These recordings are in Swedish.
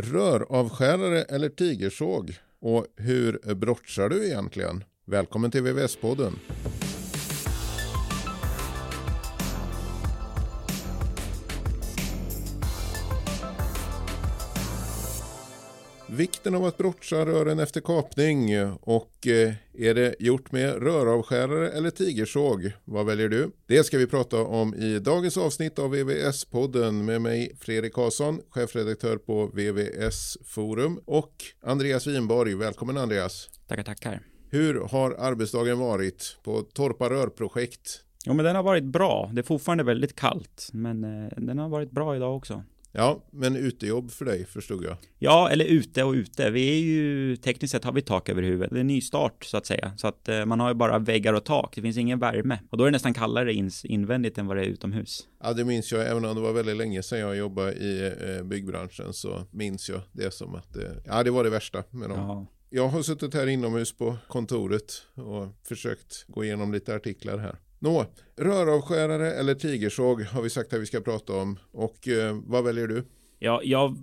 Röravskärare eller tigersåg? Och hur brottsar du egentligen? Välkommen till VVS-podden. Vikten av att brotsa rören efter kapning och eh, är det gjort med röravskärare eller tigersåg? Vad väljer du? Det ska vi prata om i dagens avsnitt av VVS-podden med mig Fredrik Karlsson, chefredaktör på VVS Forum och Andreas Winborg. Välkommen Andreas! Tackar, tackar! Hur har arbetsdagen varit på Torpa rörprojekt? Jo, men den har varit bra. Det är fortfarande väldigt kallt, men eh, den har varit bra idag också. Ja, men utejobb för dig förstod jag. Ja, eller ute och ute. Vi är ju tekniskt sett har vi tak över huvudet. Det är nystart så att säga. Så att eh, man har ju bara väggar och tak. Det finns ingen värme. Och då är det nästan kallare in, invändigt än vad det är utomhus. Ja, det minns jag. Även om det var väldigt länge sedan jag jobbade i eh, byggbranschen så minns jag det som att det, ja, det var det värsta med dem. Ja. Jag har suttit här inomhus på kontoret och försökt gå igenom lite artiklar här. Nå, röravskärare eller tigersåg har vi sagt att vi ska prata om. Och eh, vad väljer du? Ja, jag...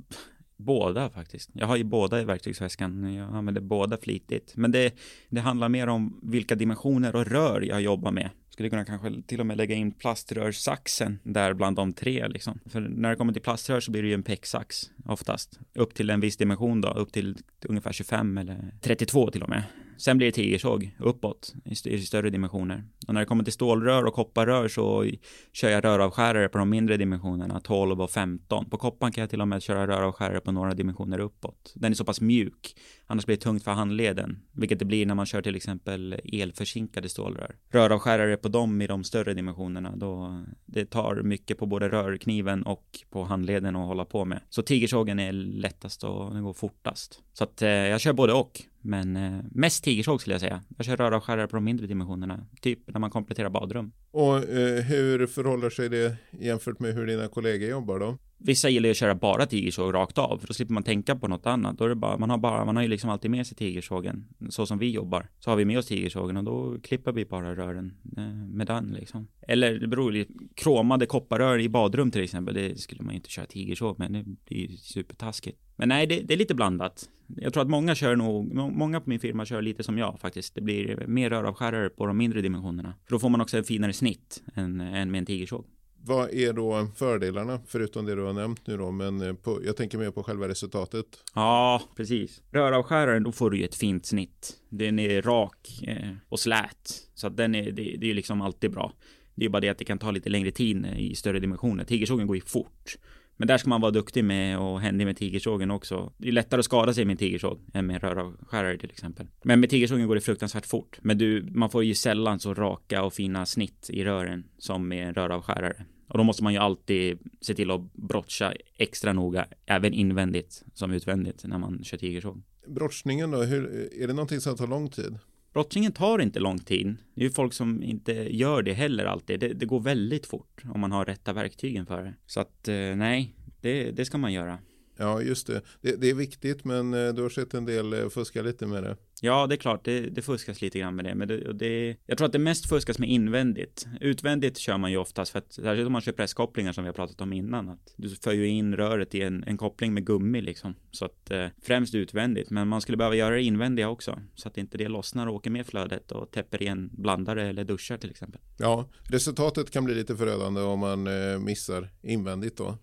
Båda faktiskt. Jag har ju båda i verktygsväskan. Jag använder båda flitigt. Men det, det handlar mer om vilka dimensioner och rör jag jobbar med. Skulle kunna kanske till och med lägga in plaströrsaxen där bland de tre liksom. För när det kommer till plaströr så blir det ju en pecksax oftast. Upp till en viss dimension då, upp till ungefär 25 eller 32 till och med. Sen blir det tigersåg uppåt i, större dimensioner. Och när det kommer till stålrör och kopparrör så kör jag röravskärare på de mindre dimensionerna, 12 och 15. På koppan kan jag till och med köra röravskärare på några dimensioner uppåt. Den är så pass mjuk, annars blir det tungt för handleden, vilket det blir när man kör till exempel elförsinkade stålrör. Röravskärare på dem i de större dimensionerna, då det tar mycket på både rörkniven och på handleden att hålla på med. Så tigersågen är lättast och den går fortast. Så att eh, jag kör både och. Men eh, mest tigersåg skulle jag säga. Jag kör röravskärare på de mindre dimensionerna. Typ när man kompletterar badrum. Och eh, hur förhåller sig det jämfört med hur dina kollegor jobbar då? Vissa gillar ju att köra bara tigersåg rakt av, för då slipper man tänka på något annat. Då är det bara, man har bara, man har ju liksom alltid med sig tigersågen, så som vi jobbar. Så har vi med oss tigersågen och då klipper vi bara rören eh, med den liksom. Eller det beror ju, kromade kopparrör i badrum till exempel, det skulle man ju inte köra tigersåg med, det blir ju supertaskigt. Men nej, det, det, är lite blandat. Jag tror att många kör nog, många på min firma kör lite som jag faktiskt. Det blir mer röravskärare på de mindre dimensionerna. För då får man också en finare snitt än, än med en tigersåg. Vad är då fördelarna, förutom det du har nämnt nu då, men eh, på, jag tänker mer på själva resultatet. Ja, precis. Röravskäraren, då får du ju ett fint snitt. Den är rak eh, och slät, så att den är, det, det är liksom alltid bra. Det är bara det att det kan ta lite längre tid i större dimensioner. Tigersågen går ju fort. Men där ska man vara duktig med och händig med tigersågen också. Det är lättare att skada sig med en tigersåg än med en röravskärare till exempel. Men med tigersågen går det fruktansvärt fort. Men du, man får ju sällan så raka och fina snitt i rören som med en röravskärare. Och då måste man ju alltid se till att brotcha extra noga, även invändigt som utvändigt när man kör tigersåg. Brottningen då, hur, är det någonting som tar lång tid? Brottningen tar inte lång tid. Det är ju folk som inte gör det heller alltid. Det, det går väldigt fort om man har rätta verktygen för det. Så att eh, nej, det, det ska man göra. Ja, just det. det. det. är viktigt, men eh, du har sett en del eh, fuska lite med det. Ja, det är klart, det, det fuskas lite grann med det, men det, det, jag tror att det mest fuskas med invändigt. Utvändigt kör man ju oftast för att, särskilt om man kör presskopplingar som vi har pratat om innan, att du för ju in röret i en, en koppling med gummi liksom. Så att eh, främst utvändigt, men man skulle behöva göra det invändiga också, så att inte det lossnar och åker med flödet och täpper igen blandare eller duschar till exempel. Ja, resultatet kan bli lite förödande om man eh, missar invändigt då.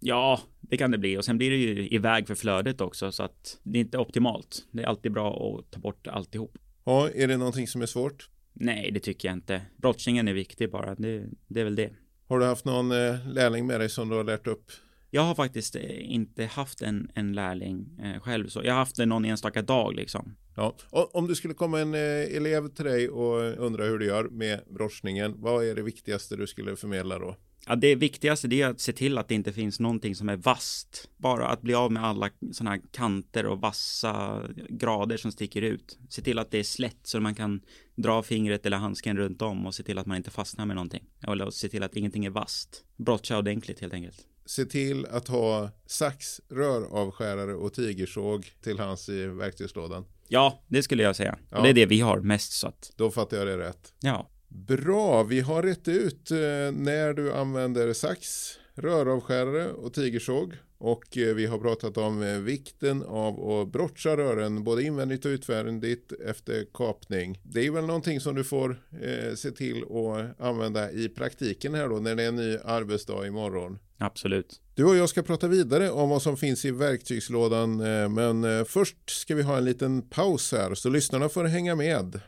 Ja, det kan det bli och sen blir det ju iväg för flödet också så att det är inte optimalt. Det är alltid bra att ta bort alltihop. Ja, är det någonting som är svårt? Nej, det tycker jag inte. Brottningen är viktig bara. Det, det är väl det. Har du haft någon eh, lärling med dig som du har lärt upp? Jag har faktiskt eh, inte haft en, en lärling eh, själv så. Jag har haft det någon enstaka dag liksom. Ja, om du skulle komma en elev till dig och undra hur du gör med brottningen, vad är det viktigaste du skulle förmedla då? Ja, det viktigaste är att se till att det inte finns någonting som är vasst. Bara att bli av med alla sådana här kanter och vassa grader som sticker ut. Se till att det är slätt så man kan dra fingret eller handsken runt om och se till att man inte fastnar med någonting. Eller se till att ingenting är vasst. Brottcha ordentligt helt enkelt. Se till att ha sax, röravskärare och tigersåg till hands i verktygslådan. Ja, det skulle jag säga. Ja. Och det är det vi har mest så att. Då fattar jag det rätt. Ja. Bra, vi har rätt ut eh, när du använder sax, röravskärare och tigersåg. Och eh, vi har pratat om eh, vikten av att brotcha rören både invändigt och utvändigt efter kapning. Det är väl någonting som du får eh, se till att använda i praktiken här då när det är en ny arbetsdag imorgon. Absolut. Du och jag ska prata vidare om vad som finns i verktygslådan men först ska vi ha en liten paus här så lyssnarna får hänga med.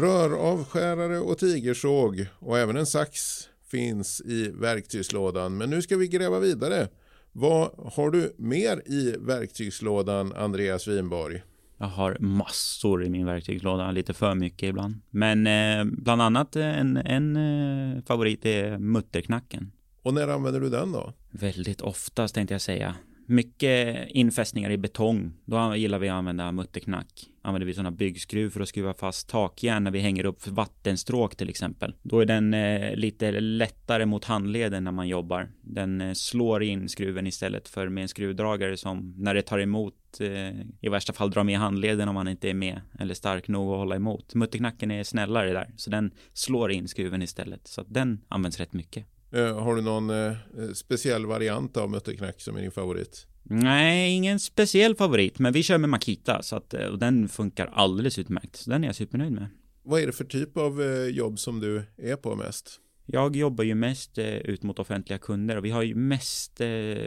Röravskärare och tigersåg och även en sax finns i verktygslådan. Men nu ska vi gräva vidare. Vad har du mer i verktygslådan, Andreas Winborg? Jag har massor i min verktygslåda, lite för mycket ibland. Men eh, bland annat en, en eh, favorit är mutterknacken. Och när använder du den då? Väldigt oftast tänkte jag säga mycket infästningar i betong. Då gillar vi att använda mutterknack. Använder vi sådana byggskruv för att skruva fast takjärn när vi hänger upp vattenstråk till exempel. Då är den eh, lite lättare mot handleden när man jobbar. Den eh, slår in skruven istället för med en skruvdragare som när det tar emot eh, i värsta fall drar med handleden om man inte är med eller stark nog att hålla emot. Mutterknacken är snällare där så den slår in skruven istället så att den används rätt mycket. Eh, har du någon eh, speciell variant av mutterknack som är din favorit? Nej, ingen speciell favorit, men vi kör med Makita så att, eh, och den funkar alldeles utmärkt. Så den är jag supernöjd med. Vad är det för typ av jobb som du är på mest? Jag jobbar ju mest ut mot offentliga kunder och vi har ju mest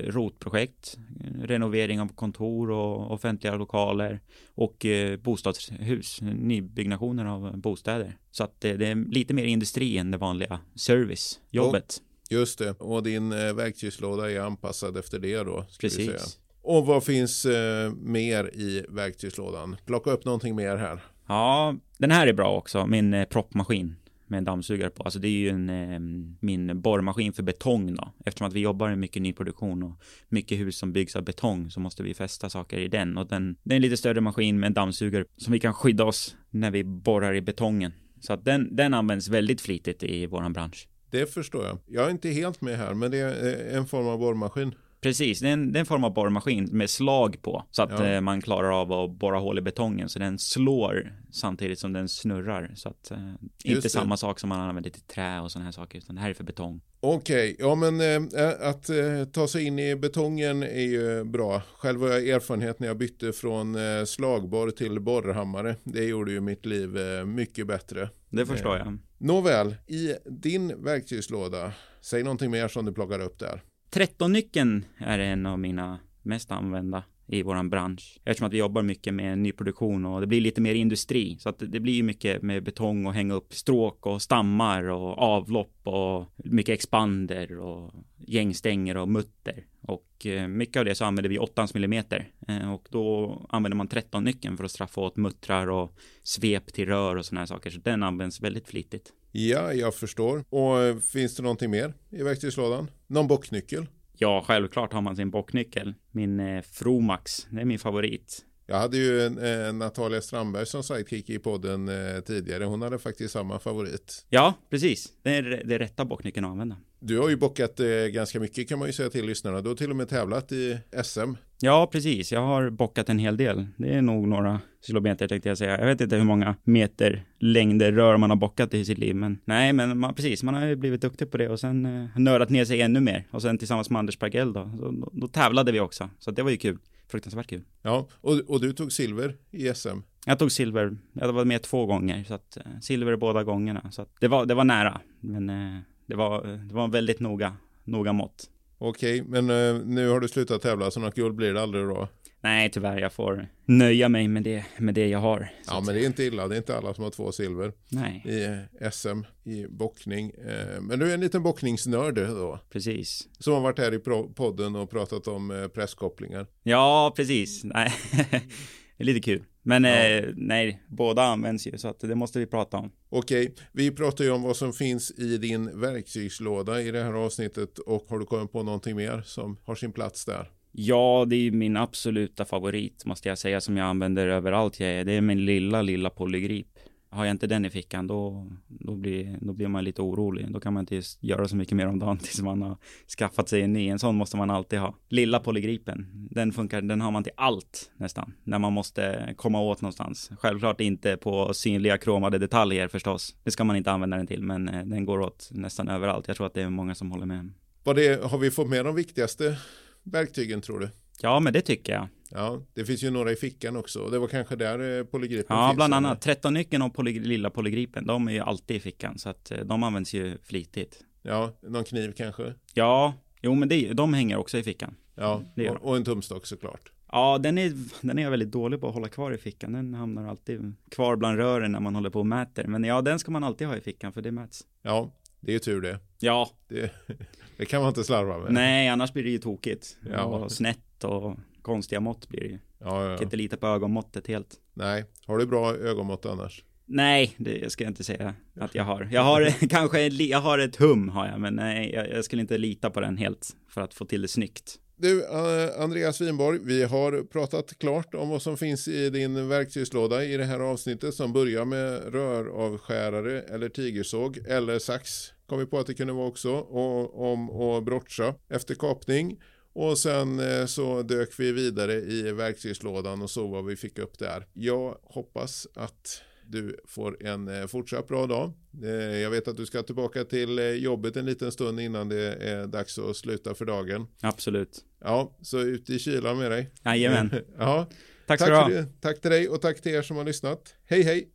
rotprojekt, renovering av kontor och offentliga lokaler och bostadshus, nybyggnationer av bostäder. Så att det är lite mer industri än det vanliga servicejobbet. Just det, och din eh, verktygslåda är anpassad efter det då. Precis. Och vad finns eh, mer i verktygslådan? Plocka upp någonting mer här. Ja, den här är bra också, min eh, proppmaskin med en dammsugare på. Alltså det är ju en, eh, min borrmaskin för betong då. Eftersom att vi jobbar i mycket nyproduktion och mycket hus som byggs av betong så måste vi fästa saker i den. Och den, det är en lite större maskin med en dammsugare som vi kan skydda oss när vi borrar i betongen. Så att den, den används väldigt flitigt i våran bransch. Det förstår jag. Jag är inte helt med här, men det är en form av borrmaskin. Precis, det är, en, det är en form av borrmaskin med slag på så att ja. eh, man klarar av att borra hål i betongen så den slår samtidigt som den snurrar så att eh, inte det. samma sak som man använder till trä och sådana här saker utan det här är för betong. Okej, okay. ja men eh, att eh, ta sig in i betongen är ju bra. Själv har jag erfarenhet när jag bytte från eh, slagborr till borrhammare. Det gjorde ju mitt liv mycket bättre. Det förstår jag. Nåväl, i din verktygslåda, säg någonting mer som du plockar upp där. 13-nyckeln är en av mina mest använda i våran bransch. Eftersom att vi jobbar mycket med nyproduktion och det blir lite mer industri. Så att det blir mycket med betong och hänga upp stråk och stammar och avlopp och mycket expander och gängstänger och mutter. Och eh, mycket av det så använder vi 8 mm eh, och då använder man 13 nyckeln för att straffa åt muttrar och svep till rör och sådana här saker. Så den används väldigt flitigt. Ja, jag förstår. Och eh, finns det någonting mer i verktygslådan? Någon bocknyckel? Ja, självklart har man sin bocknyckel. Min eh, Fromax, det är min favorit. Jag hade ju en, en Natalia Strandberg som sidekick i podden eh, tidigare. Hon hade faktiskt samma favorit. Ja, precis. Det är det rätta bocknyckeln att använda. Du har ju bockat eh, ganska mycket kan man ju säga till lyssnarna. Du har till och med tävlat i SM. Ja, precis. Jag har bockat en hel del. Det är nog några kilometer tänkte jag säga. Jag vet inte hur många meter längder rör man har bockat i sitt liv, men nej, men man, precis, man har ju blivit duktig på det och sen eh, nördat ner sig ännu mer. Och sen tillsammans med Anders Pergell då, då, då, då tävlade vi också. Så det var ju kul. Fruktansvärt kul. Ja, och, och du tog silver i SM. Jag tog silver. Jag var med två gånger, så att eh, silver båda gångerna. Så att det var, det var nära, men eh, det var, det var väldigt noga, noga mått. Okej, men uh, nu har du slutat tävla så något guld blir det aldrig då? Nej, tyvärr, jag får nöja mig med det, med det jag har. Ja, men det är inte illa. Det är inte alla som har två silver Nej. i eh, SM i bockning. Uh, men du är en liten bockningsnörd då? Precis. Som har varit här i podden och pratat om presskopplingar. Ja, precis. Nej. det är lite kul. Men ja. eh, nej, båda används ju så att det måste vi prata om. Okej, vi pratar ju om vad som finns i din verktygslåda i det här avsnittet och har du kommit på någonting mer som har sin plats där? Ja, det är min absoluta favorit måste jag säga som jag använder överallt jag är. Det är min lilla, lilla polygrip. har jag inte den i fickan då, då, blir, då blir man lite orolig. Då kan man inte göra så mycket mer om dagen tills man har skaffat sig en ny. En sån måste man alltid ha. Lilla polygripen, den funkar, den har man till allt nästan. När man måste komma åt någonstans. Självklart inte på synliga kromade detaljer förstås. Det ska man inte använda den till, men eh, den går åt nästan överallt. Jag tror att det är många som håller med. Vad det, har vi fått med de viktigaste verktygen tror du? Ja, men det tycker jag. Ja, det finns ju några i fickan också. Det var kanske där eh, polygripen Ja, finns, bland annat. 13-nyckeln och poly lilla polygripen, de är ju alltid i fickan. Så att eh, de används ju flitigt. Ja, någon kniv kanske? Ja, jo men det, de hänger också i fickan. Ja, och, och en tumstock såklart. Ja, den är, den är jag väldigt dålig på att hålla kvar i fickan. Den hamnar alltid kvar bland rören när man håller på och mäter. Men ja, den ska man alltid ha i fickan för det mäts. Ja, det är ju tur det. Ja. Det, det kan man inte slarva med. Nej, annars blir det ju tokigt. Ja. Och snett och konstiga mått blir det ju. Ja, ja. Kan inte lita på ögonmåttet helt. Nej, har du bra ögonmått annars? Nej, det ska jag inte säga att jag har. Jag har kanske, jag har ett hum har jag, men nej, jag, jag skulle inte lita på den helt för att få till det snyggt. Du, eh, Andreas Winborg, vi har pratat klart om vad som finns i din verktygslåda i det här avsnittet som börjar med röravskärare eller tigersåg eller sax. Kom vi på att det kunde vara också och om att brotcha efter kapning. Och sen eh, så dök vi vidare i verktygslådan och såg vad vi fick upp där. Jag hoppas att du får en eh, fortsatt bra dag. Jag vet att du ska tillbaka till jobbet en liten stund innan det är dags att sluta för dagen. Absolut. Ja, så ut i kylan med dig. Jajamän. ja. Tack, tack, för det. tack till dig och tack till er som har lyssnat. Hej hej!